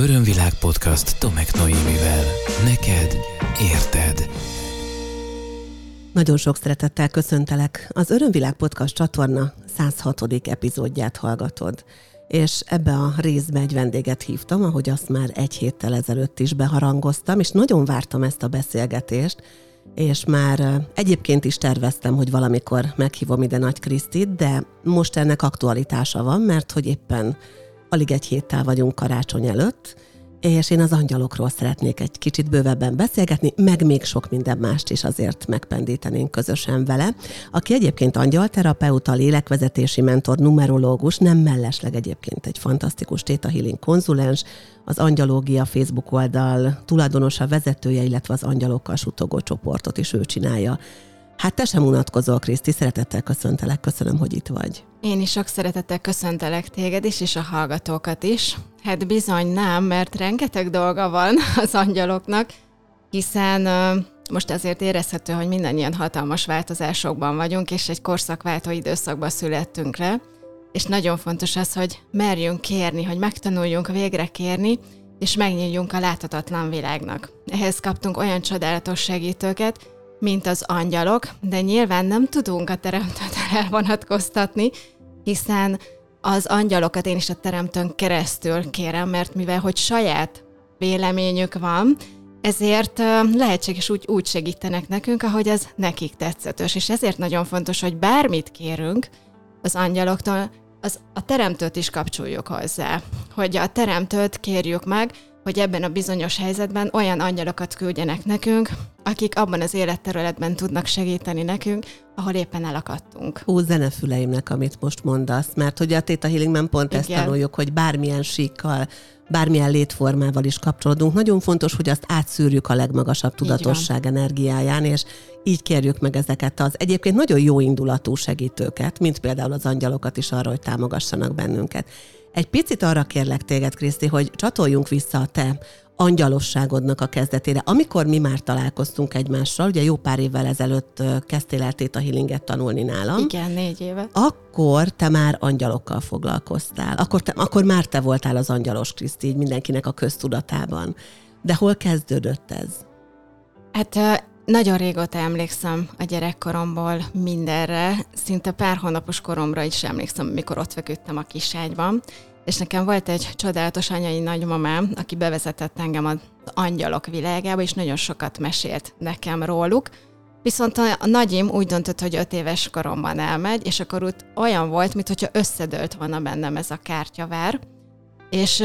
Örömvilág podcast Tomek Noémivel. Neked érted. Nagyon sok szeretettel köszöntelek. Az Örömvilág podcast csatorna 106. epizódját hallgatod. És ebbe a részbe egy vendéget hívtam, ahogy azt már egy héttel ezelőtt is beharangoztam, és nagyon vártam ezt a beszélgetést, és már egyébként is terveztem, hogy valamikor meghívom ide Nagy Krisztit, de most ennek aktualitása van, mert hogy éppen alig egy héttel vagyunk karácsony előtt, és én az angyalokról szeretnék egy kicsit bővebben beszélgetni, meg még sok minden mást is azért megpendítenénk közösen vele, aki egyébként angyalterapeuta, lélekvezetési mentor, numerológus, nem mellesleg egyébként egy fantasztikus Theta Healing konzulens, az Angyalógia Facebook oldal tulajdonosa, vezetője, illetve az Angyalokkal sutogó csoportot is ő csinálja. Hát te sem unatkozol, Kriszti, szeretettel köszöntelek, köszönöm, hogy itt vagy. Én is sok szeretettel köszöntelek téged is, és a hallgatókat is. Hát bizony nem, mert rengeteg dolga van az angyaloknak, hiszen most azért érezhető, hogy mindannyian hatalmas változásokban vagyunk, és egy korszakváltó időszakban születtünk le, és nagyon fontos az, hogy merjünk kérni, hogy megtanuljunk végre kérni, és megnyíljunk a láthatatlan világnak. Ehhez kaptunk olyan csodálatos segítőket, mint az angyalok, de nyilván nem tudunk a teremtőtől elvonatkoztatni, hiszen az angyalokat én is a teremtőn keresztül kérem, mert mivel hogy saját véleményük van, ezért lehetséges úgy, úgy segítenek nekünk, ahogy az nekik tetszetős. És ezért nagyon fontos, hogy bármit kérünk az angyaloktól, az a teremtőt is kapcsoljuk hozzá. Hogy a teremtőt kérjük meg, hogy ebben a bizonyos helyzetben olyan angyalokat küldjenek nekünk, akik abban az életterületben tudnak segíteni nekünk, ahol éppen elakadtunk. Hú, zenefüleimnek, amit most mondasz, mert hogy a Theta Healingben pont Igen. ezt tanuljuk, hogy bármilyen síkkal, bármilyen létformával is kapcsolódunk. Nagyon fontos, hogy azt átszűrjük a legmagasabb tudatosság energiáján, és így kérjük meg ezeket az egyébként nagyon jó indulatú segítőket, mint például az angyalokat is arra, hogy támogassanak bennünket. Egy picit arra kérlek téged, Kriszti, hogy csatoljunk vissza a te angyalosságodnak a kezdetére. Amikor mi már találkoztunk egymással, ugye jó pár évvel ezelőtt kezdtél el a Healinget tanulni nálam. Igen, négy éve. Akkor te már angyalokkal foglalkoztál. Akkor, te, akkor már te voltál az angyalos Kriszti, így mindenkinek a köztudatában. De hol kezdődött ez? Hát nagyon régóta emlékszem a gyerekkoromból mindenre, szinte pár hónapos koromra is emlékszem, amikor ott feküdtem a kiságyban, és nekem volt egy csodálatos anyai nagymamám, aki bevezetett engem az angyalok világába, és nagyon sokat mesélt nekem róluk. Viszont a nagyim úgy döntött, hogy öt éves koromban elmegy, és akkor ott olyan volt, mintha összedőlt volna bennem ez a kártyavár, és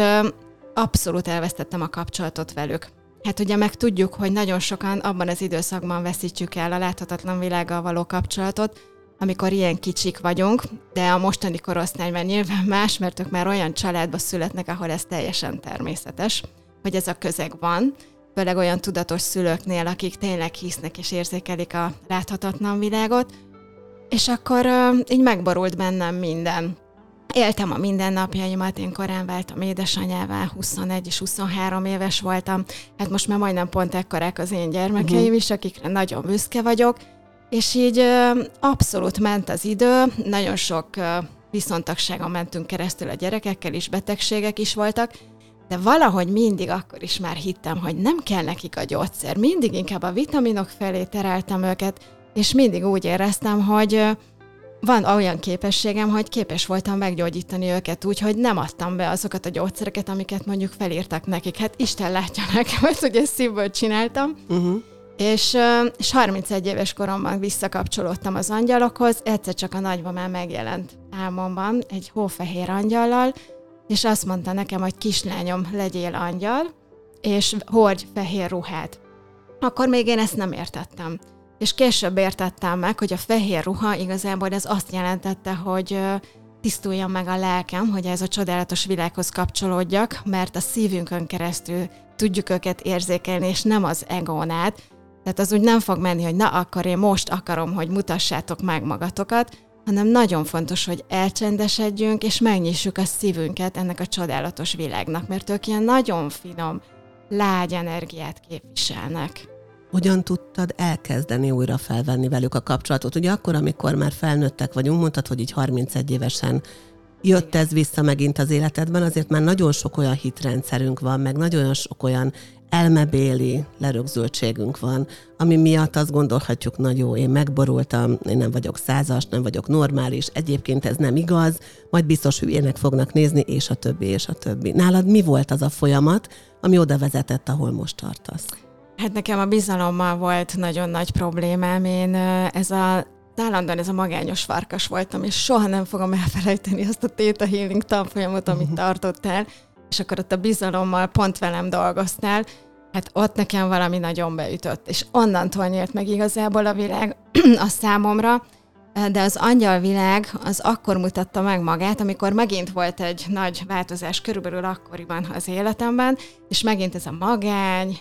abszolút elvesztettem a kapcsolatot velük. Hát ugye meg tudjuk, hogy nagyon sokan abban az időszakban veszítjük el a láthatatlan világgal való kapcsolatot, amikor ilyen kicsik vagyunk, de a mostani korosztályban nyilván más, mert ők már olyan családba születnek, ahol ez teljesen természetes, hogy ez a közeg van, főleg olyan tudatos szülőknél, akik tényleg hisznek és érzékelik a láthatatlan világot, és akkor így megborult bennem minden. Éltem a mindennapjaimat, én korán váltam édesanyává, 21 és 23 éves voltam, hát most már majdnem pont ekkorák az én gyermekeim uh-huh. is, akikre nagyon büszke vagyok, és így abszolút ment az idő, nagyon sok viszontagságon mentünk keresztül a gyerekekkel is, betegségek is voltak, de valahogy mindig akkor is már hittem, hogy nem kell nekik a gyógyszer. Mindig inkább a vitaminok felé tereltem őket, és mindig úgy éreztem, hogy van olyan képességem, hogy képes voltam meggyógyítani őket úgy, hogy nem adtam be azokat a gyógyszereket, amiket mondjuk felírtak nekik. Hát Isten látja nekem, hogy ezt szívből csináltam. Uh-huh. És, és 31 éves koromban visszakapcsolódtam az angyalokhoz, egyszer csak a nagymamám megjelent álmomban egy hófehér angyallal, és azt mondta nekem, hogy kislányom, legyél angyal, és hordj fehér ruhát. Akkor még én ezt nem értettem. És később értettem meg, hogy a fehér ruha igazából ez azt jelentette, hogy tisztuljon meg a lelkem, hogy ez a csodálatos világhoz kapcsolódjak, mert a szívünkön keresztül tudjuk őket érzékelni, és nem az egónát, tehát az úgy nem fog menni, hogy na, akkor én most akarom, hogy mutassátok meg magatokat, hanem nagyon fontos, hogy elcsendesedjünk, és megnyissuk a szívünket ennek a csodálatos világnak, mert ők ilyen nagyon finom, lágy energiát képviselnek. Hogyan tudtad elkezdeni újra felvenni velük a kapcsolatot? Ugye akkor, amikor már felnőttek vagyunk, mondtad, hogy így 31 évesen jött ez vissza megint az életedben, azért már nagyon sok olyan hitrendszerünk van, meg nagyon sok olyan elmebéli lerögzültségünk van, ami miatt azt gondolhatjuk, na jó, én megborultam, én nem vagyok százas, nem vagyok normális, egyébként ez nem igaz, majd biztos hülyének fognak nézni, és a többi, és a többi. Nálad mi volt az a folyamat, ami oda vezetett, ahol most tartasz? Hát nekem a bizalommal volt nagyon nagy problémám. Én ez a állandóan ez a magányos farkas voltam, és soha nem fogom elfelejteni azt a Theta Healing tanfolyamot, amit uh-huh. tartottál, és akkor ott a bizalommal pont velem dolgoztál, hát ott nekem valami nagyon beütött, és onnantól nyílt meg igazából a világ a számomra, de az angyalvilág az akkor mutatta meg magát, amikor megint volt egy nagy változás körülbelül akkoriban az életemben, és megint ez a magány,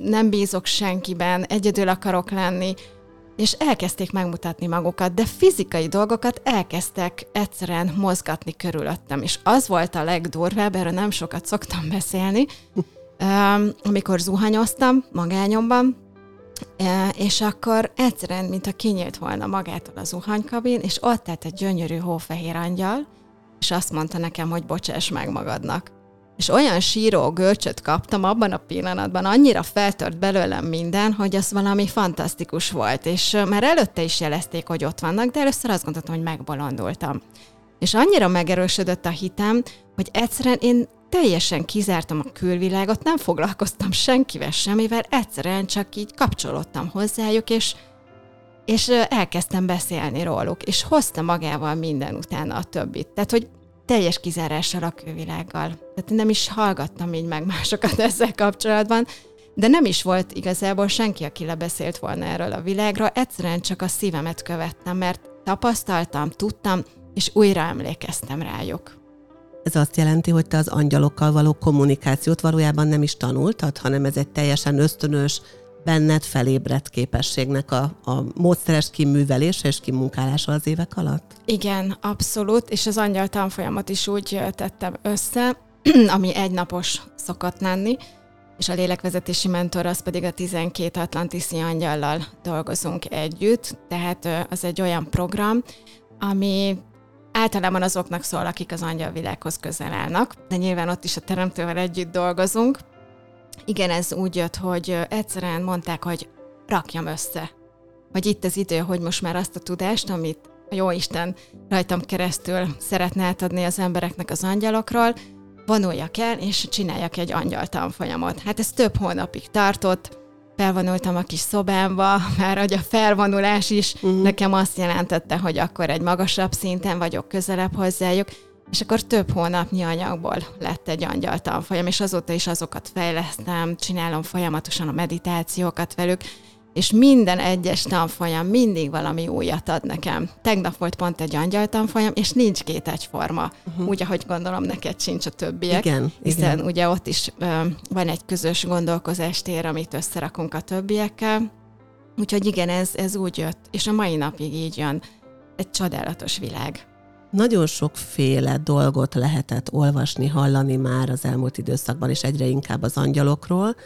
nem bízok senkiben, egyedül akarok lenni, és elkezdték megmutatni magukat, de fizikai dolgokat elkezdtek egyszerűen mozgatni körülöttem, és az volt a legdurvább, erről nem sokat szoktam beszélni, amikor zuhanyoztam magányomban, és akkor egyszerűen, mint a kinyílt volna magától a zuhanykabin, és ott állt egy gyönyörű hófehér angyal, és azt mondta nekem, hogy bocsáss meg magadnak. És olyan síró görcsöt kaptam abban a pillanatban, annyira feltört belőlem minden, hogy az valami fantasztikus volt, és már előtte is jelezték, hogy ott vannak, de először azt gondoltam, hogy megbolondultam. És annyira megerősödött a hitem, hogy egyszerűen én teljesen kizártam a külvilágot, nem foglalkoztam senkivel semmivel, egyszerűen csak így kapcsolódtam hozzájuk, és, és elkezdtem beszélni róluk, és hozta magával minden utána a többit. Tehát, hogy teljes kizárással a külvilággal. Tehát nem is hallgattam így meg másokat ezzel kapcsolatban, de nem is volt igazából senki, aki lebeszélt volna erről a világról, egyszerűen csak a szívemet követtem, mert tapasztaltam, tudtam, és újra emlékeztem rájuk. Ez azt jelenti, hogy te az angyalokkal való kommunikációt valójában nem is tanultad, hanem ez egy teljesen ösztönös, benned felébredt képességnek a, a módszeres kiművelése és kimunkálása az évek alatt? Igen, abszolút, és az angyal tanfolyamat is úgy tettem össze, ami egynapos szokott lenni, és a lélekvezetési mentor az pedig a 12 Atlantiszi angyallal dolgozunk együtt, tehát az egy olyan program, ami általában azoknak szól, akik az angyalvilághoz közel állnak, de nyilván ott is a teremtővel együtt dolgozunk. Igen, ez úgy jött, hogy egyszerűen mondták, hogy rakjam össze. Hogy itt az idő, hogy most már azt a tudást, amit a Jóisten rajtam keresztül szeretne átadni az embereknek az angyalokról, vonuljak el, és csináljak egy angyal tanfolyamot. Hát ez több hónapig tartott, felvonultam a kis szobámba, már hogy a felvonulás is uh-huh. nekem azt jelentette, hogy akkor egy magasabb szinten vagyok közelebb hozzájuk, és akkor több hónapnyi anyagból lett egy angyal tanfolyam, és azóta is azokat fejlesztem, csinálom folyamatosan a meditációkat velük, és minden egyes tanfolyam mindig valami újat ad nekem. Tegnap volt pont egy angyal tanfolyam, és nincs két egyforma, uh-huh. úgy, ahogy gondolom neked sincs a többiek. Igen, hiszen igen. ugye ott is ö, van egy közös gondolkozástér, amit összerakunk a többiekkel. Úgyhogy igen, ez, ez úgy jött, és a mai napig így jön. Egy csodálatos világ. Nagyon sokféle dolgot lehetett olvasni, hallani már az elmúlt időszakban, és egyre inkább az angyalokról,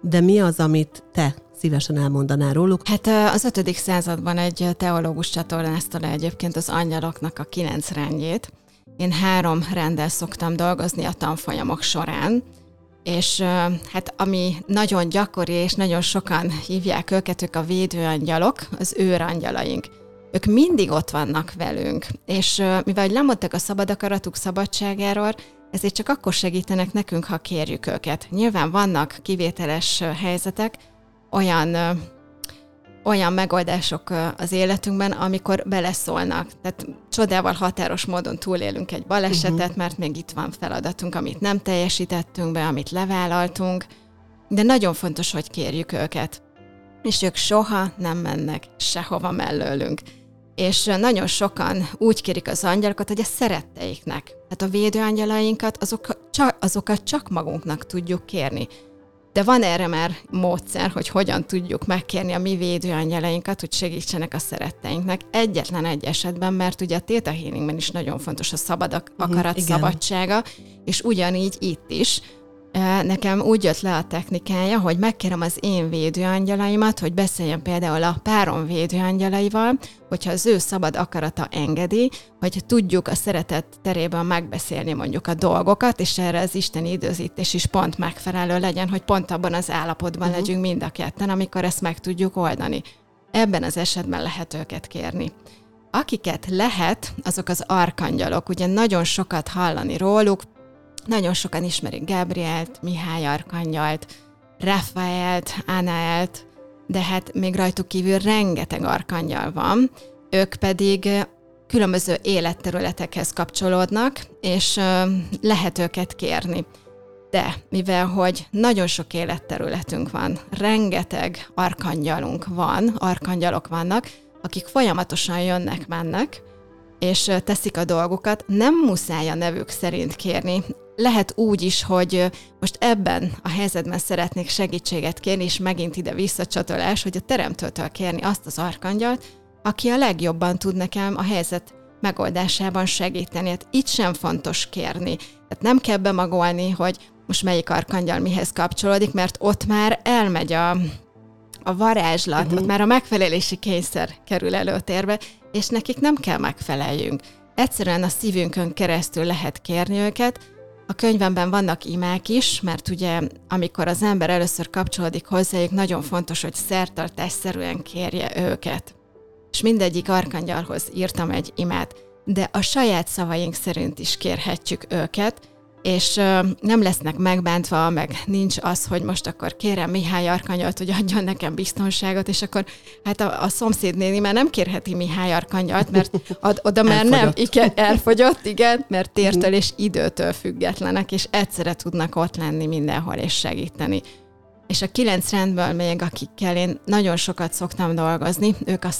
de mi az, amit te szívesen elmondanál róluk? Hát az 5. században egy teológus csatornázta le egyébként az angyaloknak a kilenc rendjét. Én három rendel szoktam dolgozni a tanfolyamok során, és hát ami nagyon gyakori, és nagyon sokan hívják őket, ők a védőangyalok, az őrangyalaink. Ők mindig ott vannak velünk, és mivel lemondtak a szabad akaratuk szabadságáról, ezért csak akkor segítenek nekünk, ha kérjük őket. Nyilván vannak kivételes helyzetek, olyan olyan megoldások az életünkben, amikor beleszólnak. Tehát csodával határos módon túlélünk egy balesetet, uh-huh. mert még itt van feladatunk, amit nem teljesítettünk be, amit levállaltunk, de nagyon fontos, hogy kérjük őket. És ők soha nem mennek sehova mellőlünk. És nagyon sokan úgy kérik az angyalokat, hogy a szeretteiknek. Tehát a védőangyalainkat, azok, azokat csak magunknak tudjuk kérni. De van erre már módszer, hogy hogyan tudjuk megkérni a mi védőangyalainkat, hogy segítsenek a szeretteinknek. Egyetlen egy esetben, mert ugye a Theta Healingben is nagyon fontos a szabad akarat uh-huh, szabadsága, és ugyanígy itt is, nekem úgy jött le a technikája, hogy megkérem az én védőangyalaimat, hogy beszéljen például a párom védőangyalaival, hogyha az ő szabad akarata engedi, hogy tudjuk a szeretet terében megbeszélni mondjuk a dolgokat, és erre az isteni időzítés is pont megfelelő legyen, hogy pont abban az állapotban uh-huh. legyünk mind a ketten, amikor ezt meg tudjuk oldani. Ebben az esetben lehet őket kérni. Akiket lehet, azok az arkangyalok, ugye nagyon sokat hallani róluk, nagyon sokan ismerik Gabrielt, Mihály Arkangyalt, Rafaelt, Anaelt, de hát még rajtuk kívül rengeteg arkangyal van, ők pedig különböző életterületekhez kapcsolódnak, és lehet őket kérni. De mivel, hogy nagyon sok életterületünk van, rengeteg arkangyalunk van, arkangyalok vannak, akik folyamatosan jönnek, mennek, és teszik a dolgukat, nem muszáj a nevük szerint kérni. Lehet úgy is, hogy most ebben a helyzetben szeretnék segítséget kérni, és megint ide visszacsatolás, hogy a teremtőtől kérni azt az arkangyalt, aki a legjobban tud nekem a helyzet megoldásában segíteni. Hát itt sem fontos kérni. Tehát nem kell bemagolni, hogy most melyik arkangyal mihez kapcsolódik, mert ott már elmegy a, a varázslat, uh-huh. ott már a megfelelési kényszer kerül előtérbe, és nekik nem kell megfeleljünk. Egyszerűen a szívünkön keresztül lehet kérni őket. A könyvemben vannak imák is, mert ugye amikor az ember először kapcsolódik hozzájuk, nagyon fontos, hogy szertartásszerűen kérje őket. És mindegyik arkangyalhoz írtam egy imát, de a saját szavaink szerint is kérhetjük őket, és nem lesznek megbántva, meg nincs az, hogy most akkor kérem Mihály Arkanyalt, hogy adjon nekem biztonságot, és akkor hát a, a szomszédnéni már nem kérheti Mihály Arkanyalt, mert ad, oda már nem, igen, elfogyott, igen, mert tértől és időtől függetlenek, és egyszerre tudnak ott lenni mindenhol és segíteni. És a kilenc rendből még, akikkel én nagyon sokat szoktam dolgozni, ők a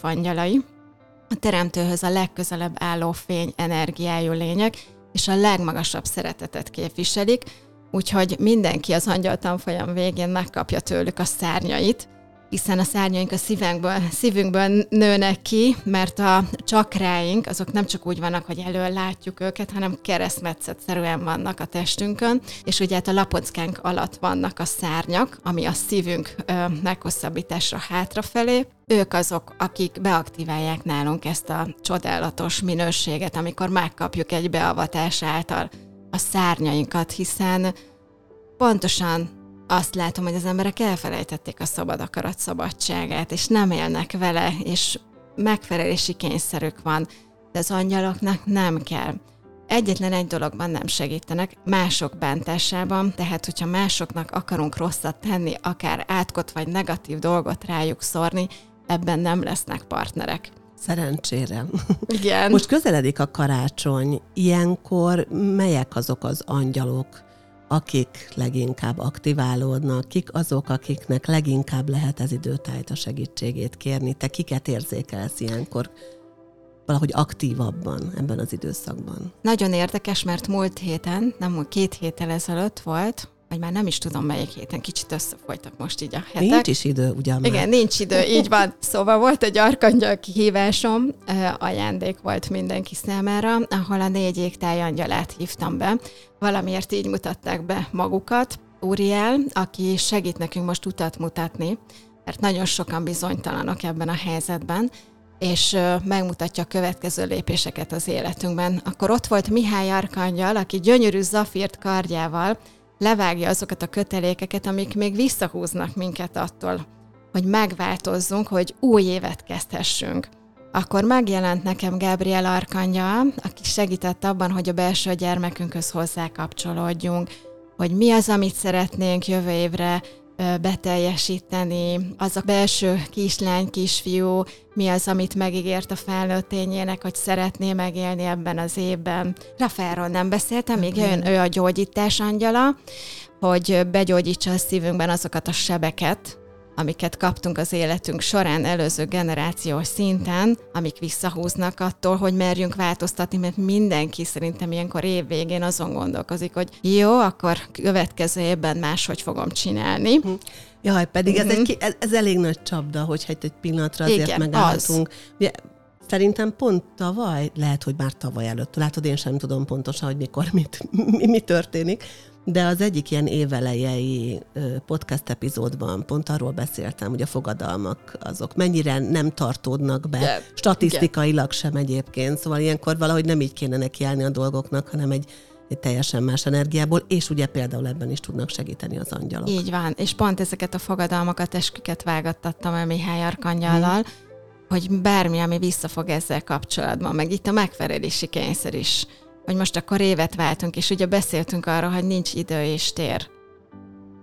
angyalai, a teremtőhöz a legközelebb álló fény energiájú lények, és a legmagasabb szeretetet képviselik, úgyhogy mindenki az angyal tanfolyam végén megkapja tőlük a szárnyait, hiszen a szárnyaink a szívünkből, szívünkből nőnek ki, mert a csakráink azok nem csak úgy vannak, hogy elől látjuk őket, hanem keresztmetszetszerűen vannak a testünkön, és ugye hát a lapockánk alatt vannak a szárnyak, ami a szívünk ö, meghosszabbításra hátrafelé. Ők azok, akik beaktiválják nálunk ezt a csodálatos minőséget, amikor megkapjuk egy beavatás által a szárnyainkat, hiszen pontosan azt látom, hogy az emberek elfelejtették a szabad akarat szabadságát, és nem élnek vele, és megfelelési kényszerük van, de az angyaloknak nem kell. Egyetlen egy dologban nem segítenek, mások bántásában, tehát hogyha másoknak akarunk rosszat tenni, akár átkot vagy negatív dolgot rájuk szórni, ebben nem lesznek partnerek. Szerencsére. Igen. Most közeledik a karácsony. Ilyenkor melyek azok az angyalok, akik leginkább aktiválódnak, kik azok, akiknek leginkább lehet ez időtájt a segítségét kérni. Te kiket érzékelsz ilyenkor valahogy aktívabban ebben az időszakban? Nagyon érdekes, mert múlt héten, nem két héttel ezelőtt volt, vagy már nem is tudom melyik héten, kicsit összefolytak most így a hetek. Nincs is idő, ugyan Igen, nincs idő, így van. Szóval volt egy arkangyal kihívásom, ajándék volt mindenki számára, ahol a négy égtáj angyalát hívtam be. Valamiért így mutatták be magukat. Uriel, aki segít nekünk most utat mutatni, mert nagyon sokan bizonytalanok ebben a helyzetben, és megmutatja a következő lépéseket az életünkben. Akkor ott volt Mihály Arkangyal, aki gyönyörű zafírt kardjával levágja azokat a kötelékeket, amik még visszahúznak minket attól, hogy megváltozzunk, hogy új évet kezdhessünk. Akkor megjelent nekem Gabriel Arkanya, aki segített abban, hogy a belső gyermekünkhöz hozzá kapcsolódjunk, hogy mi az, amit szeretnénk jövő évre beteljesíteni, az a belső kislány, kisfiú, mi az, amit megígért a felnőttényének, hogy szeretné megélni ebben az évben. Rafaelról nem beszéltem, még jön ő a gyógyítás angyala, hogy begyógyítsa a szívünkben azokat a sebeket, amiket kaptunk az életünk során előző generációs szinten, amik visszahúznak attól, hogy merjünk változtatni, mert mindenki szerintem ilyenkor év végén azon gondolkozik, hogy jó, akkor következő évben máshogy fogom csinálni. Hm. Jaj, pedig ez, egy, mhm. ez, ez elég nagy csapda, hogy hát egy pillanatra azért Igen, megállhatunk. Az. Szerintem pont tavaly, lehet, hogy már tavaly előtt, látod, én sem tudom pontosan, hogy mikor, mit, mi, mi történik, de az egyik ilyen évelejei podcast epizódban pont arról beszéltem, hogy a fogadalmak azok mennyire nem tartódnak be, de, statisztikailag igen. sem egyébként, szóval ilyenkor valahogy nem így kéne nekiállni a dolgoknak, hanem egy egy teljesen más energiából, és ugye például ebben is tudnak segíteni az angyalok. Így van, és pont ezeket a fogadalmakat, esküket vágattattam el Mihály Arkangyallal, hmm. hogy bármi, ami visszafog ezzel kapcsolatban, meg itt a megfelelési kényszer is, hogy most akkor évet váltunk, és ugye beszéltünk arról, hogy nincs idő és tér.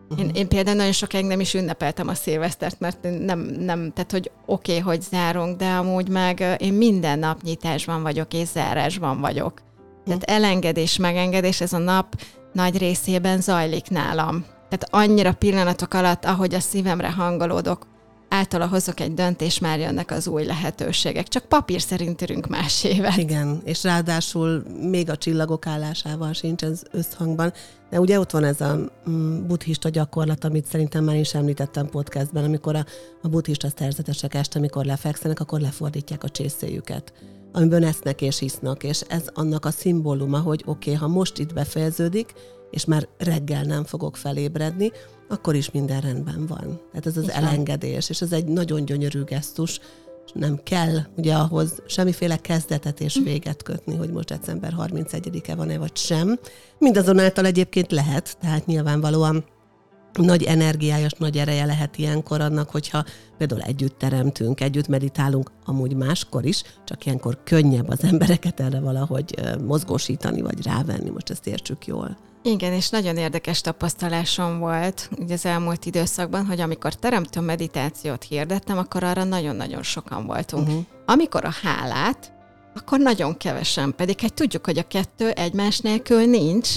Uh-huh. Én, én például nagyon sokáig nem is ünnepeltem a szilvesztert, mert nem, nem tehát hogy oké, okay, hogy zárunk, de amúgy meg én minden nap nyitásban vagyok, és zárásban vagyok. Tehát elengedés, megengedés, ez a nap nagy részében zajlik nálam. Tehát annyira pillanatok alatt, ahogy a szívemre hangolódok, általa hozok egy döntés, már jönnek az új lehetőségek. Csak papír szerint ürünk más évet. Igen, és ráadásul még a csillagok állásával sincs ez összhangban. De ugye ott van ez a mm, buddhista gyakorlat, amit szerintem már is említettem podcastben, amikor a, a buddhista szerzetesek este, amikor lefekszenek, akkor lefordítják a csészéjüket amiből esznek és isznak, és ez annak a szimbóluma, hogy oké, okay, ha most itt befejeződik, és már reggel nem fogok felébredni, akkor is minden rendben van. Tehát ez az Igen. elengedés, és ez egy nagyon gyönyörű gesztus, és nem kell ugye ahhoz semmiféle kezdetet és hm. véget kötni, hogy most december 31-e van-e vagy sem. Mindazonáltal egyébként lehet, tehát nyilvánvalóan nagy energiájas, nagy ereje lehet ilyenkor annak, hogyha például együtt teremtünk, együtt meditálunk, amúgy máskor is, csak ilyenkor könnyebb az embereket erre valahogy mozgósítani, vagy rávenni, most ezt értsük jól. Igen, és nagyon érdekes tapasztalásom volt ugye az elmúlt időszakban, hogy amikor teremtő meditációt hirdettem, akkor arra nagyon-nagyon sokan voltunk. Uh-huh. Amikor a hálát, akkor nagyon kevesen, pedig hát tudjuk, hogy a kettő egymás nélkül nincs,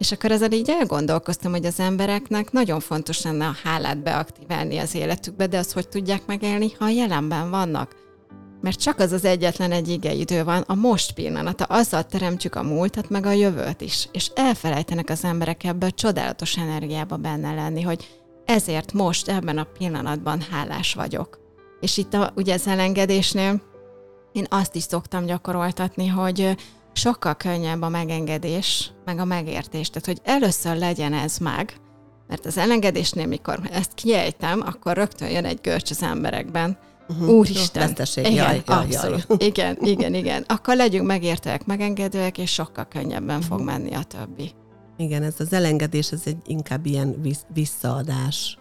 és akkor ezzel így elgondolkoztam, hogy az embereknek nagyon fontos lenne a hálát beaktiválni az életükbe, de azt hogy tudják megélni, ha a jelenben vannak. Mert csak az az egyetlen egy idő van, a most pillanata, azzal teremtjük a múltat, meg a jövőt is. És elfelejtenek az emberek ebbe a csodálatos energiába benne lenni, hogy ezért most, ebben a pillanatban hálás vagyok. És itt a, ugye az elengedésnél én azt is szoktam gyakoroltatni, hogy sokkal könnyebb a megengedés, meg a megértés. Tehát, hogy először legyen ez meg, mert az elengedésnél, mikor ezt kiejtem, akkor rögtön jön egy görcs az emberekben. Uh-huh. Úristen. Veszteség, igen, jaj, jaj, abszolút. Jaj. Igen, igen, igen. Akkor legyünk megértőek, megengedőek, és sokkal könnyebben uh-huh. fog menni a többi. Igen, ez az elengedés, ez egy inkább ilyen visszaadás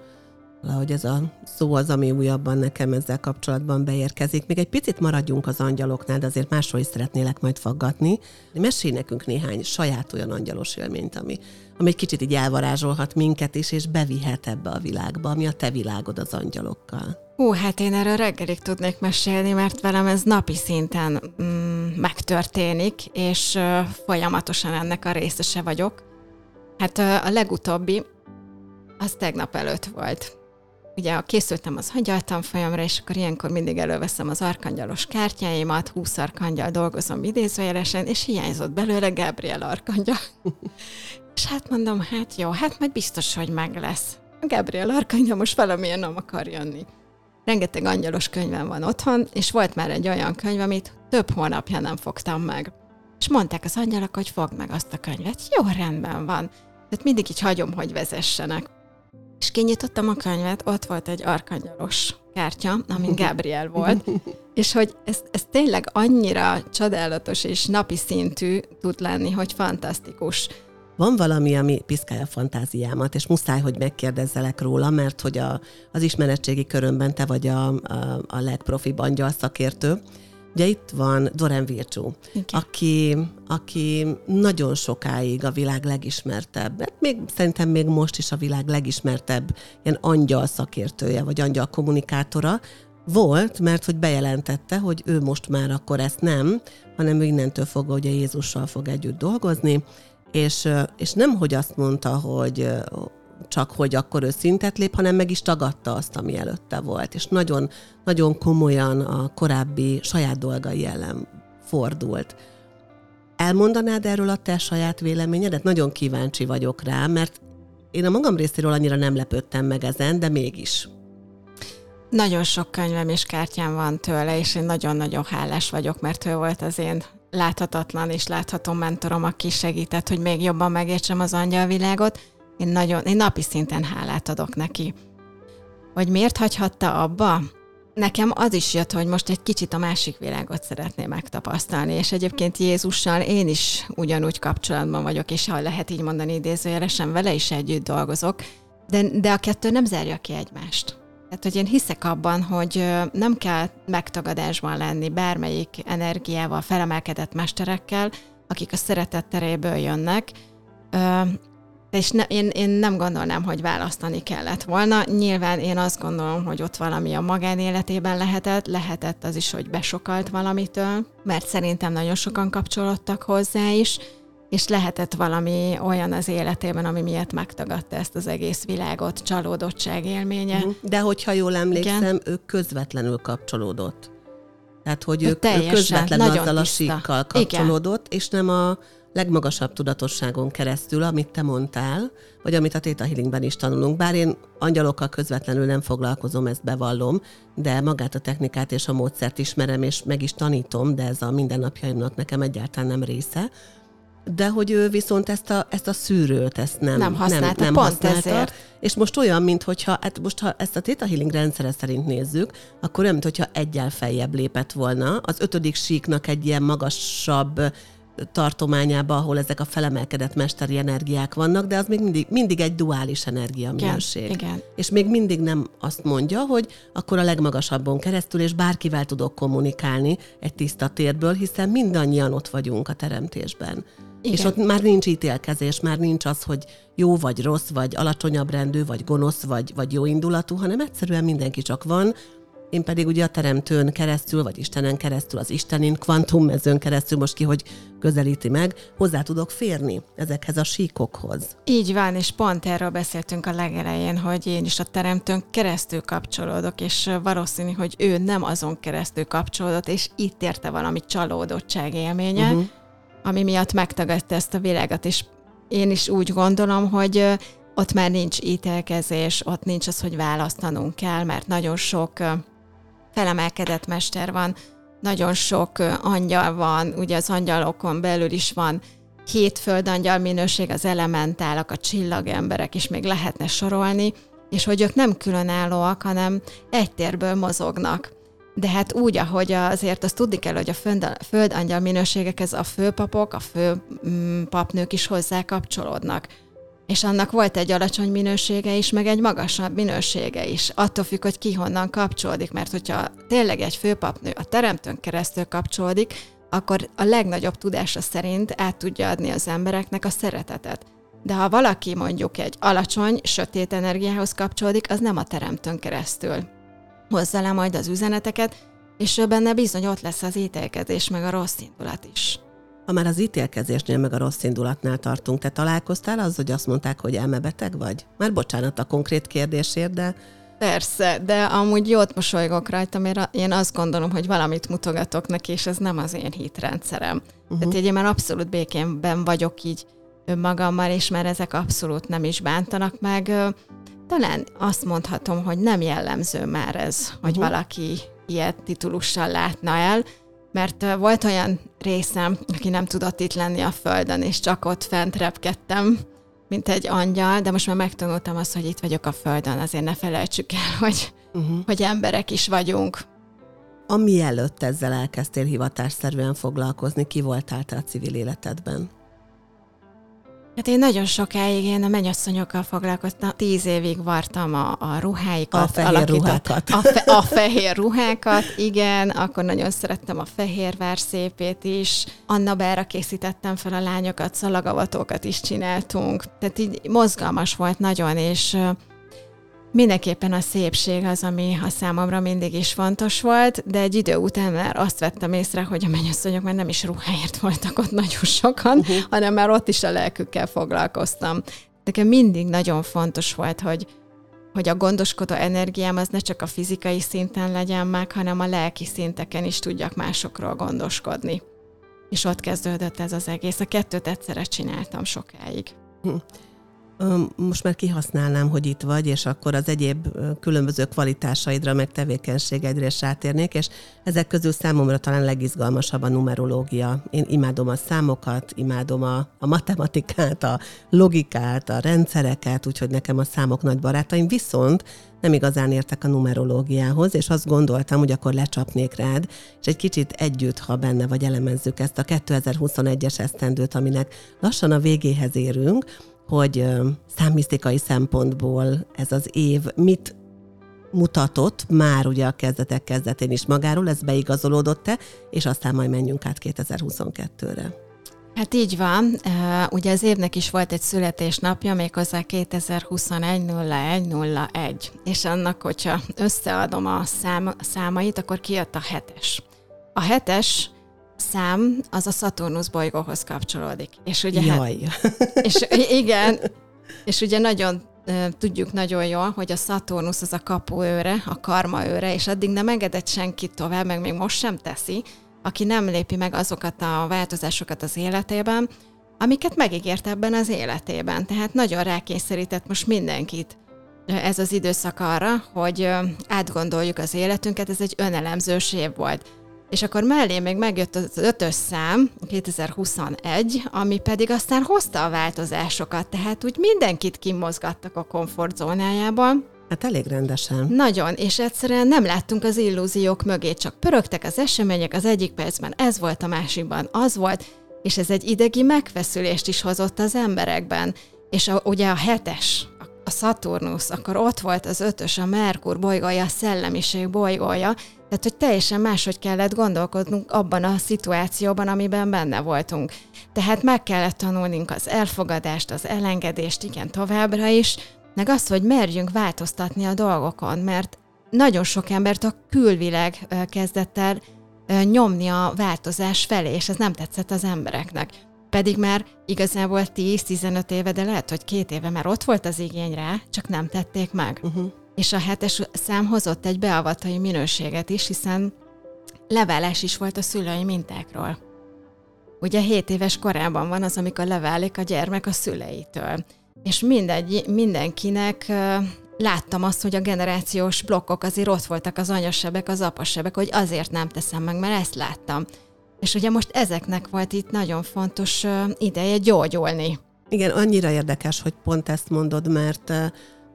Valahogy ez a szó az, ami újabban nekem ezzel kapcsolatban beérkezik. Még egy picit maradjunk az angyaloknál, de azért másról is szeretnélek majd faggatni. Mesélj nekünk néhány saját olyan angyalos élményt, ami, ami egy kicsit így elvarázsolhat minket is, és bevihet ebbe a világba, ami a te világod az angyalokkal. Hú, hát én erről reggelig tudnék mesélni, mert velem ez napi szinten mm, megtörténik, és uh, folyamatosan ennek a részese vagyok. Hát uh, a legutóbbi, az tegnap előtt volt ugye készültem az folyamra, és akkor ilyenkor mindig előveszem az arkangyalos kártyáimat, 20 arkangyal dolgozom idézőjelesen, és hiányzott belőle Gabriel arkangyal. és hát mondom, hát jó, hát majd biztos, hogy meg lesz. A Gabriel arkangyal most valamilyen nem akar jönni. Rengeteg angyalos könyvem van otthon, és volt már egy olyan könyv, amit több hónapja nem fogtam meg. És mondták az angyalok, hogy fogd meg azt a könyvet. Jó, rendben van. Tehát mindig így hagyom, hogy vezessenek. És kinyitottam a könyvet, ott volt egy arkangyalos kártya, amin Gabriel volt, és hogy ez, ez tényleg annyira csodálatos és napi szintű tud lenni, hogy fantasztikus. Van valami, ami piszkálja a fantáziámat, és muszáj, hogy megkérdezzelek róla, mert hogy a, az ismeretségi körömben te vagy a, a, a legprofibb angyal szakértő, Ugye itt van Doren Virtue, aki, aki nagyon sokáig a világ legismertebb, hát még, szerintem még most is a világ legismertebb ilyen angyal szakértője, vagy angyal kommunikátora, volt, mert hogy bejelentette, hogy ő most már akkor ezt nem, hanem ő innentől fogva ugye Jézussal fog együtt dolgozni, és, és nem, hogy azt mondta, hogy, csak hogy akkor ő szintet lép, hanem meg is tagadta azt, ami előtte volt. És nagyon, nagyon komolyan a korábbi saját dolgai ellen fordult. Elmondanád erről a te saját véleményedet? Nagyon kíváncsi vagyok rá, mert én a magam részéről annyira nem lepődtem meg ezen, de mégis. Nagyon sok könyvem és kártyám van tőle, és én nagyon-nagyon hálás vagyok, mert ő volt az én láthatatlan és látható mentorom, aki segített, hogy még jobban megértsem az angyalvilágot. Én nagyon, én napi szinten hálát adok neki. Hogy miért hagyhatta abba? Nekem az is jött, hogy most egy kicsit a másik világot szeretném megtapasztalni, és egyébként Jézussal én is ugyanúgy kapcsolatban vagyok, és ha lehet így mondani idézőjelesen, vele is együtt dolgozok, de, de a kettő nem zárja ki egymást. Tehát, hogy én hiszek abban, hogy nem kell megtagadásban lenni bármelyik energiával, felemelkedett mesterekkel, akik a szeretet teréből jönnek, és ne, én, én nem gondolnám, hogy választani kellett volna. Nyilván én azt gondolom, hogy ott valami a magánéletében lehetett, lehetett az is, hogy besokalt valamitől, mert szerintem nagyon sokan kapcsolódtak hozzá is, és lehetett valami olyan az életében, ami miatt megtagadta ezt az egész világot, csalódottság élménye. Mhm. De hogyha jól emlékszem, Igen. ő közvetlenül kapcsolódott. Tehát, hogy ő, ő közvetlenül azzal tiszta. a síkkal kapcsolódott, Igen. és nem a legmagasabb tudatosságon keresztül, amit te mondtál, vagy amit a Theta Healingben is tanulunk. Bár én angyalokkal közvetlenül nem foglalkozom, ezt bevallom, de magát a technikát és a módszert ismerem, és meg is tanítom, de ez a mindennapjaimnak nekem egyáltalán nem része de hogy ő viszont ezt a, ezt a szűrőt, ezt nem, nem használta, nem, nem pont használta, ezért. És most olyan, mintha, hát most ha ezt a Theta Healing rendszere szerint nézzük, akkor olyan, mintha egyel feljebb lépett volna. Az ötödik síknak egy ilyen magasabb tartományába, ahol ezek a felemelkedett mesteri energiák vannak, de az még mindig, mindig egy duális energia minőség. Igen, igen. És még mindig nem azt mondja, hogy akkor a legmagasabbon keresztül, és bárkivel tudok kommunikálni egy tiszta térből, hiszen mindannyian ott vagyunk a teremtésben. Igen. És ott már nincs ítélkezés, már nincs az, hogy jó vagy rossz, vagy alacsonyabb rendű, vagy gonosz, vagy, vagy jó indulatú, hanem egyszerűen mindenki csak van, én pedig ugye a teremtőn keresztül, vagy Istenen keresztül, az Istenin kvantummezőn keresztül, most ki, hogy közelíti meg, hozzá tudok férni ezekhez a síkokhoz. Így van, és pont erről beszéltünk a legelején, hogy én is a teremtőn keresztül kapcsolódok, és valószínű, hogy ő nem azon keresztül kapcsolódott, és itt érte valami csalódottság élménye, uh-huh ami miatt megtagadta ezt a világot, és én is úgy gondolom, hogy ott már nincs ítélkezés, ott nincs az, hogy választanunk kell, mert nagyon sok felemelkedett mester van, nagyon sok angyal van, ugye az angyalokon belül is van hét földangyal minőség, az elementálak, a csillagemberek is még lehetne sorolni, és hogy ők nem különállóak, hanem egy térből mozognak de hát úgy, ahogy azért azt tudni kell, hogy a föld, földangyal minőségekhez a főpapok, a fő mm, is hozzá kapcsolódnak. És annak volt egy alacsony minősége is, meg egy magasabb minősége is. Attól függ, hogy ki honnan kapcsolódik, mert hogyha tényleg egy főpapnő a teremtőn keresztül kapcsolódik, akkor a legnagyobb tudása szerint át tudja adni az embereknek a szeretetet. De ha valaki mondjuk egy alacsony, sötét energiához kapcsolódik, az nem a teremtőn keresztül hozza le majd az üzeneteket, és benne bizony ott lesz az ítélkezés, meg a rossz indulat is. Ha már az ítélkezésnél, meg a rossz indulatnál tartunk, te találkoztál az, hogy azt mondták, hogy elmebeteg vagy? Már bocsánat a konkrét kérdésért, de... Persze, de amúgy jót mosolygok rajta, mert én azt gondolom, hogy valamit mutogatok neki, és ez nem az én hitrendszerem. Uh-huh. Tehát én már abszolút békénben vagyok így önmagammal, és már ezek abszolút nem is bántanak meg talán azt mondhatom, hogy nem jellemző már ez, hogy uh-huh. valaki ilyet titulussal látna el, mert volt olyan részem, aki nem tudott itt lenni a földön, és csak ott fent repkedtem, mint egy angyal, de most már megtanultam azt, hogy itt vagyok a földön, azért ne felejtsük el, hogy, uh-huh. hogy emberek is vagyunk. Ami előtt ezzel elkezdtél hivatásszerűen foglalkozni, ki voltál te a civil életedben? Hát én nagyon sokáig én a mennyasszonyokkal foglalkoztam. Tíz évig vartam a, a ruháikat. A fehér ruhákat. A, fe, a fehér ruhákat, igen. Akkor nagyon szerettem a fehérvár szépét is. Anna Bára készítettem fel a lányokat, szalagavatókat is csináltunk. Tehát így mozgalmas volt nagyon, és Mindenképpen a szépség az, ami a számomra mindig is fontos volt, de egy idő után már azt vettem észre, hogy a mennyasszonyok már nem is ruháért voltak ott nagyon sokan, uh-huh. hanem már ott is a lelkükkel foglalkoztam. Nekem mindig nagyon fontos volt, hogy, hogy a gondoskodó energiám az ne csak a fizikai szinten legyen meg, hanem a lelki szinteken is tudjak másokról gondoskodni. És ott kezdődött ez az egész. A kettőt egyszerre csináltam sokáig. Hm. Most már kihasználnám, hogy itt vagy, és akkor az egyéb különböző kvalitásaidra, meg tevékenységeidre is rátérnék, és ezek közül számomra talán legizgalmasabb a numerológia. Én imádom a számokat, imádom a, a matematikát, a logikát, a rendszereket, úgyhogy nekem a számok nagy barátaim, viszont nem igazán értek a numerológiához, és azt gondoltam, hogy akkor lecsapnék rád, és egy kicsit együtt, ha benne vagy, elemezzük ezt a 2021-es esztendőt, aminek lassan a végéhez érünk, hogy számmisztikai szempontból ez az év mit mutatott már ugye a kezdetek kezdetén is magáról, ez beigazolódott-e, és aztán majd menjünk át 2022-re. Hát így van. Ugye az évnek is volt egy születésnapja, méghozzá 2021-01-01. És annak, hogyha összeadom a szám, számait, akkor kijött a hetes. A hetes szám az a Szaturnusz bolygóhoz kapcsolódik. És ugye hát- Jaj. Hát, és igen, és ugye nagyon tudjuk nagyon jól, hogy a Szaturnusz az a kapuőre, a karma őre, és addig nem engedett senkit tovább, meg még most sem teszi, aki nem lépi meg azokat a változásokat az életében, amiket megígért ebben az életében. Tehát nagyon rákényszerített most mindenkit ez az időszak arra, hogy átgondoljuk az életünket, ez egy önelemzős év volt. És akkor mellé még megjött az ötös szám, 2021, ami pedig aztán hozta a változásokat, tehát úgy mindenkit kimozgattak a komfortzónájában. Hát elég rendesen. Nagyon, és egyszerűen nem láttunk az illúziók mögé, csak pörögtek az események, az egyik percben ez volt, a másikban az volt, és ez egy idegi megfeszülést is hozott az emberekben. És a, ugye a hetes, a Saturnus, akkor ott volt az ötös, a Merkur bolygója, a szellemiség bolygója, tehát, hogy teljesen máshogy kellett gondolkodnunk abban a szituációban, amiben benne voltunk. Tehát meg kellett tanulnunk az elfogadást, az elengedést, igen, továbbra is, meg azt, hogy merjünk változtatni a dolgokon, mert nagyon sok embert a külvileg kezdett el nyomni a változás felé, és ez nem tetszett az embereknek. Pedig már igazából 10-15 éve, de lehet, hogy két éve már ott volt az igény rá, csak nem tették meg. Uh-huh. És a hetes szám hozott egy beavatai minőséget is, hiszen levállás is volt a szülői mintákról. Ugye 7 éves korában van az, amikor leválik a gyermek a szüleitől. És mindegy, mindenkinek láttam azt, hogy a generációs blokkok azért ott voltak az anyasebek, az apasebek, hogy azért nem teszem meg, mert ezt láttam. És ugye most ezeknek volt itt nagyon fontos ideje gyógyulni. Igen, annyira érdekes, hogy pont ezt mondod, mert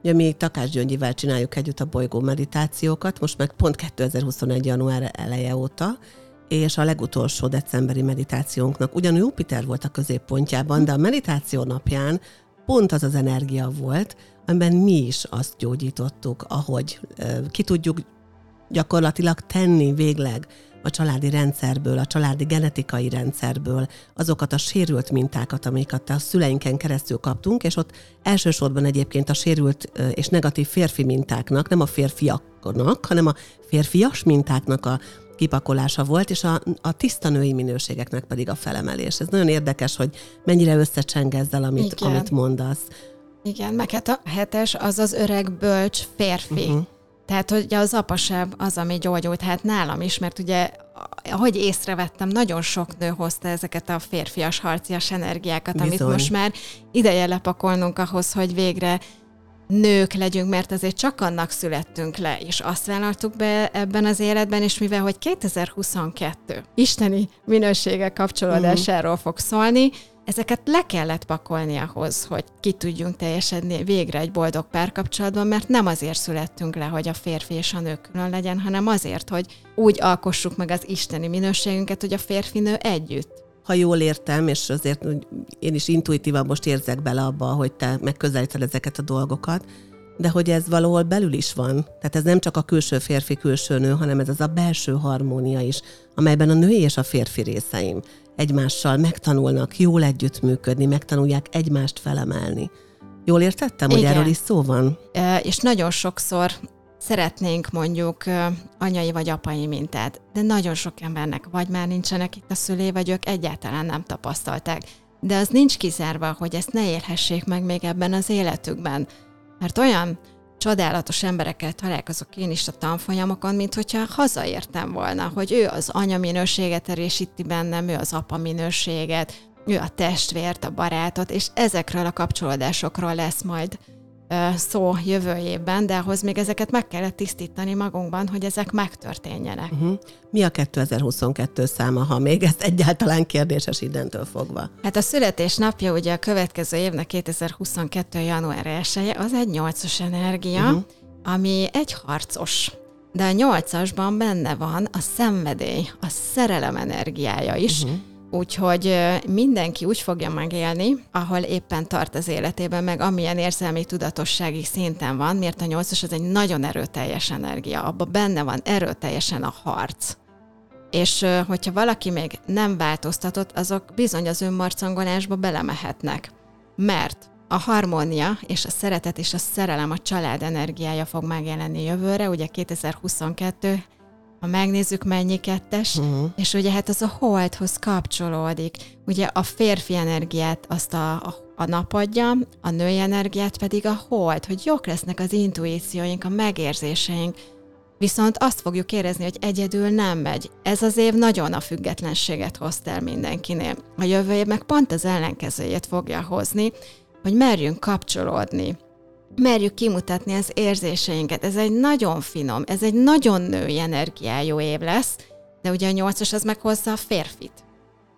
ugye mi Takás Gyöngyivel csináljuk együtt a bolygó meditációkat, most meg pont 2021. január eleje óta, és a legutolsó decemberi meditációnknak ugyan Jupiter volt a középpontjában, de a meditáció napján pont az az energia volt, amiben mi is azt gyógyítottuk, ahogy ki tudjuk gyakorlatilag tenni végleg a családi rendszerből, a családi genetikai rendszerből azokat a sérült mintákat, amiket a szüleinken keresztül kaptunk, és ott elsősorban egyébként a sérült és negatív férfi mintáknak, nem a férfiaknak, hanem a férfias mintáknak a kipakolása volt, és a, a tiszta női minőségeknek pedig a felemelés. Ez nagyon érdekes, hogy mennyire összecseng ezzel, amit, amit mondasz. Igen, meg hát a hetes az az öreg bölcs férfi. Uh-huh. Tehát, hogy az apasább az, ami gyógyult, hát nálam is, mert ugye, ahogy észrevettem, nagyon sok nő hozta ezeket a férfias, harcias energiákat, Bizony. amit most már ideje lepakolnunk ahhoz, hogy végre nők legyünk, mert azért csak annak születtünk le, és azt vállaltuk be ebben az életben, és mivel, hogy 2022 isteni minősége kapcsolódásáról fog szólni, ezeket le kellett pakolni ahhoz, hogy ki tudjunk teljesedni végre egy boldog párkapcsolatban, mert nem azért születtünk le, hogy a férfi és a nő külön legyen, hanem azért, hogy úgy alkossuk meg az isteni minőségünket, hogy a férfi-nő együtt. Ha jól értem, és azért én is intuitívan most érzek bele abba, hogy te megközelíted ezeket a dolgokat, de hogy ez valahol belül is van. Tehát ez nem csak a külső férfi, külső nő, hanem ez az a belső harmónia is, amelyben a női és a férfi részeim egymással megtanulnak jól együttműködni, megtanulják egymást felemelni. Jól értettem, Igen. hogy erről is szó van? E, és nagyon sokszor szeretnénk mondjuk anyai vagy apai mintát, de nagyon sok embernek vagy már nincsenek itt a szülé, vagy ők egyáltalán nem tapasztalták. De az nincs kizárva, hogy ezt ne élhessék meg még ebben az életükben. Mert olyan csodálatos emberekkel találkozok én is a tanfolyamokon, mint hogyha hazaértem volna, hogy ő az anya minőséget erősíti bennem, ő az apa minőséget, ő a testvért, a barátot, és ezekről a kapcsolódásokról lesz majd szó jövő évben, de ahhoz még ezeket meg kellett tisztítani magunkban, hogy ezek megtörténjenek. Uh-huh. Mi a 2022 száma, ha még ez egyáltalán kérdéses innentől fogva? Hát a születésnapja ugye a következő évnek 2022. január 1 az egy nyolcos energia, uh-huh. ami egy harcos. De a nyolcasban benne van a szenvedély, a szerelem energiája is, uh-huh Úgyhogy mindenki úgy fogja megélni, ahol éppen tart az életében, meg amilyen érzelmi tudatossági szinten van, mert a nyolcas az egy nagyon erőteljes energia, abban benne van erőteljesen a harc. És hogyha valaki még nem változtatott, azok bizony az önmarcangolásba belemehetnek. Mert a harmónia és a szeretet és a szerelem, a család energiája fog megjelenni jövőre, ugye 2022 ha megnézzük, mennyi kettes, uh-huh. és ugye hát az a holdhoz kapcsolódik. Ugye a férfi energiát azt a, a, a nap adja, a női energiát pedig a hold, hogy jók lesznek az intuícióink, a megérzéseink, Viszont azt fogjuk érezni, hogy egyedül nem megy. Ez az év nagyon a függetlenséget hozta el mindenkinél. A jövő év meg pont az ellenkezőjét fogja hozni, hogy merjünk kapcsolódni, merjük kimutatni az érzéseinket. Ez egy nagyon finom, ez egy nagyon női energiájú év lesz, de ugye a nyolcas az meg hozza a férfit.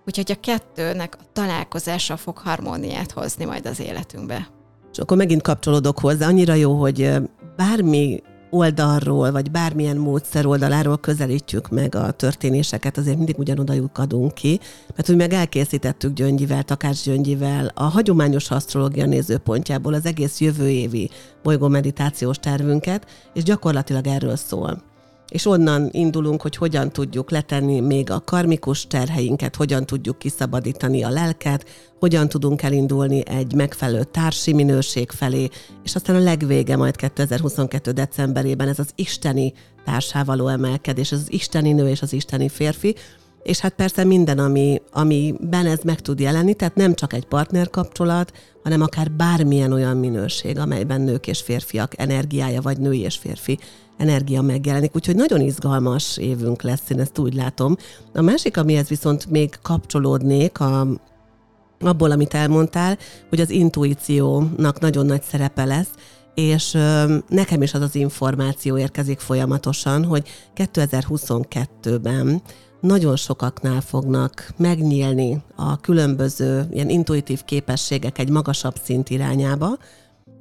Úgyhogy a kettőnek a találkozása fog harmóniát hozni majd az életünkbe. És akkor megint kapcsolódok hozzá. Annyira jó, hogy bármi oldalról, vagy bármilyen módszer oldaláról közelítjük meg a történéseket, azért mindig ugyanoda lyukadunk ki, mert hogy meg elkészítettük Gyöngyivel, Takács Gyöngyivel a hagyományos asztrológia nézőpontjából az egész jövő évi bolygó meditációs tervünket, és gyakorlatilag erről szól és onnan indulunk, hogy hogyan tudjuk letenni még a karmikus terheinket, hogyan tudjuk kiszabadítani a lelket, hogyan tudunk elindulni egy megfelelő társi minőség felé, és aztán a legvége majd 2022. decemberében ez az isteni társávaló emelkedés, ez az isteni nő és az isteni férfi, és hát persze minden, ami, amiben ez meg tud jelenni, tehát nem csak egy partnerkapcsolat, hanem akár bármilyen olyan minőség, amelyben nők és férfiak energiája, vagy női és férfi energia megjelenik, úgyhogy nagyon izgalmas évünk lesz, én ezt úgy látom. A másik, amihez viszont még kapcsolódnék, a, abból, amit elmondtál, hogy az intuíciónak nagyon nagy szerepe lesz, és nekem is az az információ érkezik folyamatosan, hogy 2022-ben nagyon sokaknál fognak megnyílni a különböző ilyen intuitív képességek egy magasabb szint irányába,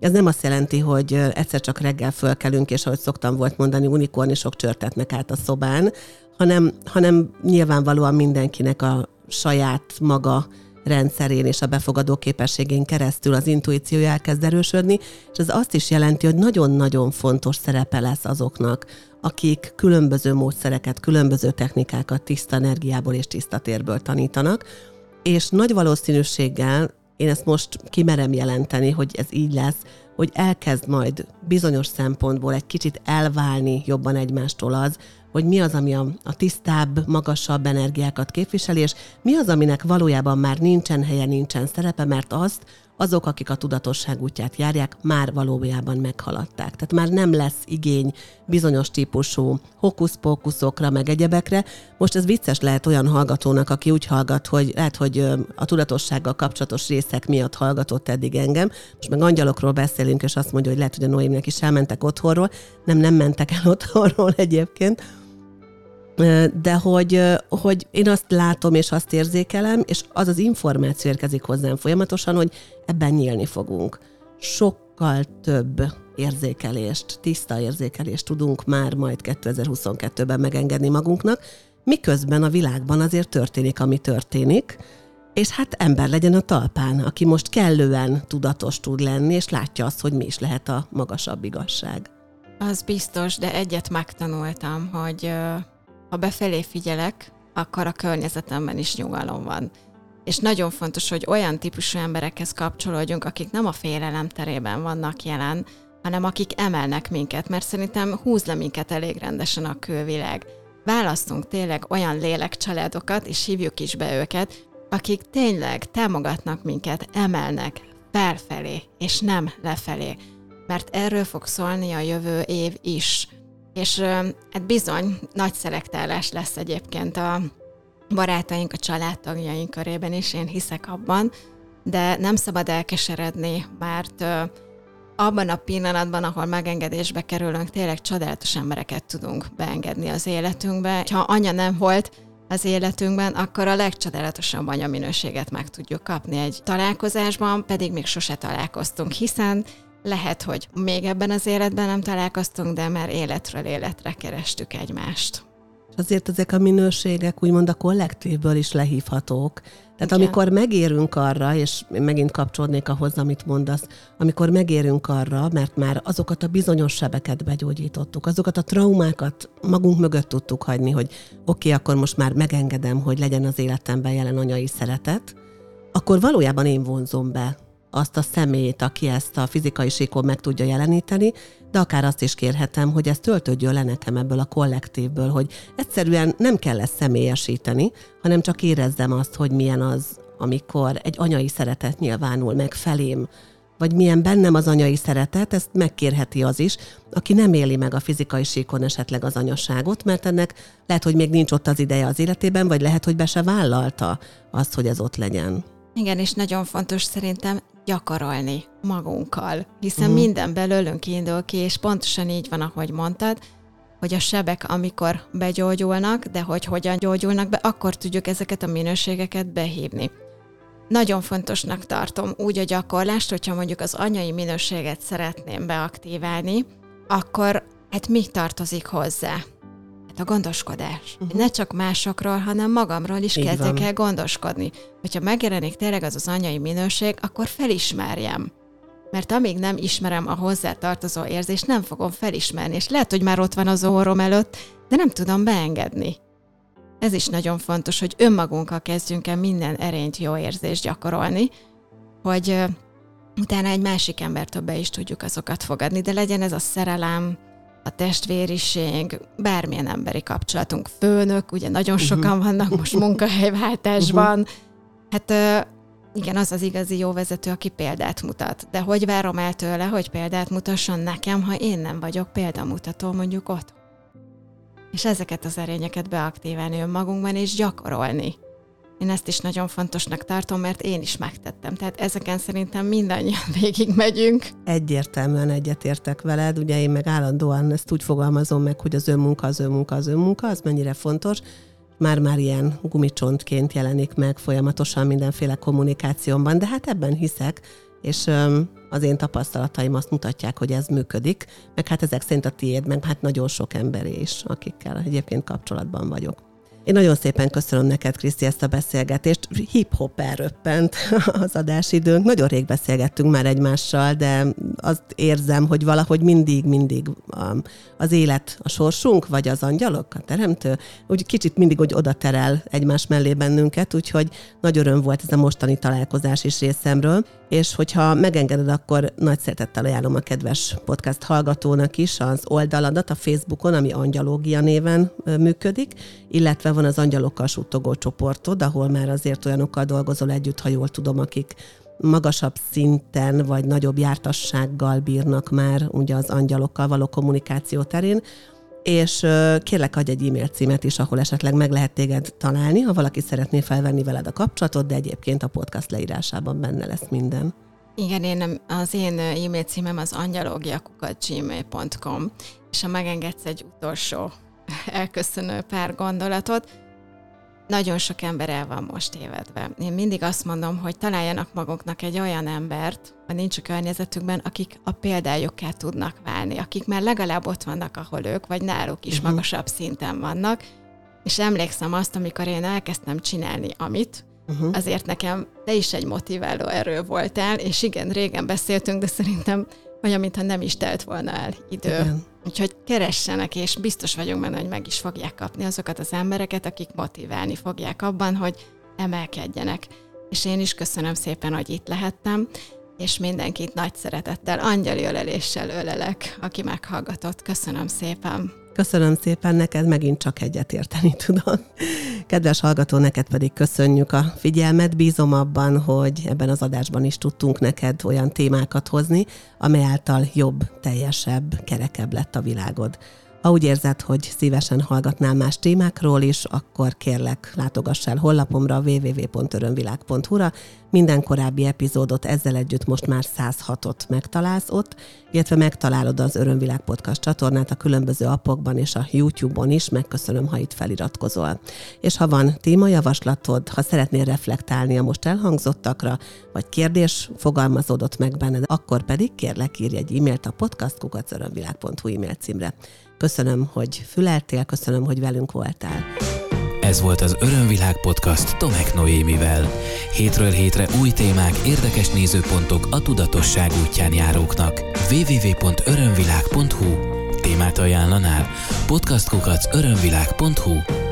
ez nem azt jelenti, hogy egyszer csak reggel fölkelünk, és ahogy szoktam volt mondani, unikornisok csörtetnek át a szobán, hanem, hanem nyilvánvalóan mindenkinek a saját maga rendszerén és a befogadó képességén keresztül az intuíciója elkezd erősödni, és ez azt is jelenti, hogy nagyon-nagyon fontos szerepe lesz azoknak, akik különböző módszereket, különböző technikákat tiszta energiából és tiszta térből tanítanak, és nagy valószínűséggel én ezt most kimerem jelenteni, hogy ez így lesz, hogy elkezd majd bizonyos szempontból egy kicsit elválni jobban egymástól az, hogy mi az, ami a, a tisztább, magasabb energiákat képviseli, és mi az, aminek valójában már nincsen helye, nincsen szerepe, mert azt azok, akik a tudatosság útját járják, már valójában meghaladták. Tehát már nem lesz igény bizonyos típusú hokuszpókuszokra, meg egyebekre. Most ez vicces lehet olyan hallgatónak, aki úgy hallgat, hogy lehet, hogy a tudatossággal kapcsolatos részek miatt hallgatott eddig engem. Most meg angyalokról beszélünk, és azt mondja, hogy lehet, hogy a Noémnek is elmentek otthonról. Nem, nem mentek el otthonról egyébként de hogy, hogy én azt látom és azt érzékelem, és az az információ érkezik hozzám folyamatosan, hogy ebben nyílni fogunk. Sokkal több érzékelést, tiszta érzékelést tudunk már majd 2022-ben megengedni magunknak, miközben a világban azért történik, ami történik, és hát ember legyen a talpán, aki most kellően tudatos tud lenni, és látja azt, hogy mi is lehet a magasabb igazság. Az biztos, de egyet megtanultam, hogy ha befelé figyelek, akkor a környezetemben is nyugalom van. És nagyon fontos, hogy olyan típusú emberekhez kapcsolódjunk, akik nem a félelem terében vannak jelen, hanem akik emelnek minket, mert szerintem húz le minket elég rendesen a külvilág. Választunk tényleg olyan lélekcsaládokat, és hívjuk is be őket, akik tényleg támogatnak minket, emelnek felfelé, és nem lefelé. Mert erről fog szólni a jövő év is. És hát bizony, nagy szelektálás lesz egyébként a, barátaink, a családtagjaink körében is, én hiszek abban, de nem szabad elkeseredni, mert abban a pillanatban, ahol megengedésbe kerülünk, tényleg csodálatos embereket tudunk beengedni az életünkbe. Ha anya nem volt az életünkben, akkor a legcsodálatosabb anyaminőséget meg tudjuk kapni egy találkozásban, pedig még sose találkoztunk, hiszen lehet, hogy még ebben az életben nem találkoztunk, de már életről életre kerestük egymást. Azért ezek a minőségek úgymond a kollektívből is lehívhatók. Tehát Igen. amikor megérünk arra, és megint kapcsolódnék ahhoz, amit mondasz, amikor megérünk arra, mert már azokat a bizonyos sebeket begyógyítottuk, azokat a traumákat magunk mögött tudtuk hagyni, hogy oké, okay, akkor most már megengedem, hogy legyen az életemben jelen anyai szeretet, akkor valójában én vonzom be azt a személyt, aki ezt a fizikai síkon meg tudja jeleníteni, de akár azt is kérhetem, hogy ez töltődjön le nekem ebből a kollektívből, hogy egyszerűen nem kell ezt személyesíteni, hanem csak érezzem azt, hogy milyen az, amikor egy anyai szeretet nyilvánul meg felém, vagy milyen bennem az anyai szeretet, ezt megkérheti az is, aki nem éli meg a fizikai síkon esetleg az anyaságot, mert ennek lehet, hogy még nincs ott az ideje az életében, vagy lehet, hogy be se vállalta azt, hogy ez ott legyen. Igen, és nagyon fontos szerintem gyakorolni magunkkal, hiszen uh-huh. minden belőlünk kiindul ki, és pontosan így van, ahogy mondtad, hogy a sebek, amikor begyógyulnak, de hogy hogyan gyógyulnak be, akkor tudjuk ezeket a minőségeket behívni. Nagyon fontosnak tartom úgy a gyakorlást, hogyha mondjuk az anyai minőséget szeretném beaktiválni, akkor hát mi tartozik hozzá? A gondoskodás. Uh-huh. Ne csak másokról, hanem magamról is kezdek el gondoskodni. Hogyha megjelenik tényleg az az anyai minőség, akkor felismerjem. Mert amíg nem ismerem a hozzá tartozó érzést, nem fogom felismerni, és lehet, hogy már ott van az orrom előtt, de nem tudom beengedni. Ez is nagyon fontos, hogy önmagunkkal kezdjünk el minden erényt jó érzést gyakorolni, hogy utána egy másik embertől be is tudjuk azokat fogadni, de legyen ez a szerelem, a testvériség, bármilyen emberi kapcsolatunk, főnök, ugye nagyon mhm. sokan vannak most munkahelyváltásban. Mhm. Hát igen, az az igazi jó vezető, aki példát mutat. De hogy várom el tőle, hogy példát mutasson nekem, ha én nem vagyok példamutató mondjuk ott? És ezeket az erényeket beaktíválni önmagunkban és gyakorolni. Én ezt is nagyon fontosnak tartom, mert én is megtettem. Tehát ezeken szerintem mindannyian végig megyünk. Egyértelműen egyetértek veled. Ugye én meg állandóan ezt úgy fogalmazom meg, hogy az önmunka, az önmunka, az önmunka, az mennyire fontos. Már-már ilyen gumicsontként jelenik meg folyamatosan mindenféle kommunikációmban, de hát ebben hiszek, és az én tapasztalataim azt mutatják, hogy ez működik, meg hát ezek szerint a tiéd, meg hát nagyon sok emberé is, akikkel egyébként kapcsolatban vagyok. Én nagyon szépen köszönöm neked, Kriszti, ezt a beszélgetést. Hip-hop elröppent az adásidőnk. Nagyon rég beszélgettünk már egymással, de azt érzem, hogy valahogy mindig, mindig um, az élet a sorsunk, vagy az angyalok, a teremtő, úgy kicsit mindig hogy oda terel egymás mellé bennünket, úgyhogy nagy öröm volt ez a mostani találkozás is részemről és hogyha megengeded, akkor nagy szeretettel ajánlom a kedves podcast hallgatónak is az oldaladat a Facebookon, ami Angyalógia néven működik, illetve van az Angyalokkal suttogó csoportod, ahol már azért olyanokkal dolgozol együtt, ha jól tudom, akik magasabb szinten vagy nagyobb jártassággal bírnak már ugye az angyalokkal való kommunikáció terén, és kérlek adj egy e-mail címet is, ahol esetleg meg lehet téged találni, ha valaki szeretné felvenni veled a kapcsolatot, de egyébként a podcast leírásában benne lesz minden. Igen, én, az én e-mail címem az angyalogiakukat.gmail.com, és ha megengedsz egy utolsó elköszönő pár gondolatot, nagyon sok ember el van most évedve. Én mindig azt mondom, hogy találjanak maguknak egy olyan embert, ha nincs a környezetükben, akik a példájukká tudnak válni, akik már legalább ott vannak, ahol ők, vagy náluk is uh-huh. magasabb szinten vannak. És emlékszem azt, amikor én elkezdtem csinálni amit, uh-huh. azért nekem te is egy motiváló erő voltál, és igen, régen beszéltünk, de szerintem olyan, mintha nem is telt volna el idő. Igen. Úgyhogy keressenek, és biztos vagyunk benne, hogy meg is fogják kapni azokat az embereket, akik motiválni fogják abban, hogy emelkedjenek. És én is köszönöm szépen, hogy itt lehettem, és mindenkit nagy szeretettel, angyali öleléssel ölelek, aki meghallgatott. Köszönöm szépen! Köszönöm szépen, neked megint csak egyet érteni tudok. Kedves hallgató, neked pedig köszönjük a figyelmet. Bízom abban, hogy ebben az adásban is tudtunk neked olyan témákat hozni, amely által jobb, teljesebb, kerekebb lett a világod. Ha úgy érzed, hogy szívesen hallgatnál más témákról is, akkor kérlek, látogass el honlapomra www.örömvilág.hu-ra. Minden korábbi epizódot ezzel együtt most már 106-ot megtalálsz ott, illetve megtalálod az Örömvilág Podcast csatornát a különböző appokban és a YouTube-on is. Megköszönöm, ha itt feliratkozol. És ha van témajavaslatod, ha szeretnél reflektálni a most elhangzottakra, vagy kérdés fogalmazódott meg benned, akkor pedig kérlek írj egy e-mailt a podcastkukacörömvilág.hu e-mail címre. Köszönöm, hogy füleltél, köszönöm, hogy velünk voltál. Ez volt az Örömvilág podcast Tomek Noémivel. Hétről hétre új témák, érdekes nézőpontok a tudatosság útján járóknak. www.örömvilág.hu Témát ajánlanál? Podcastkukac örömvilág.hu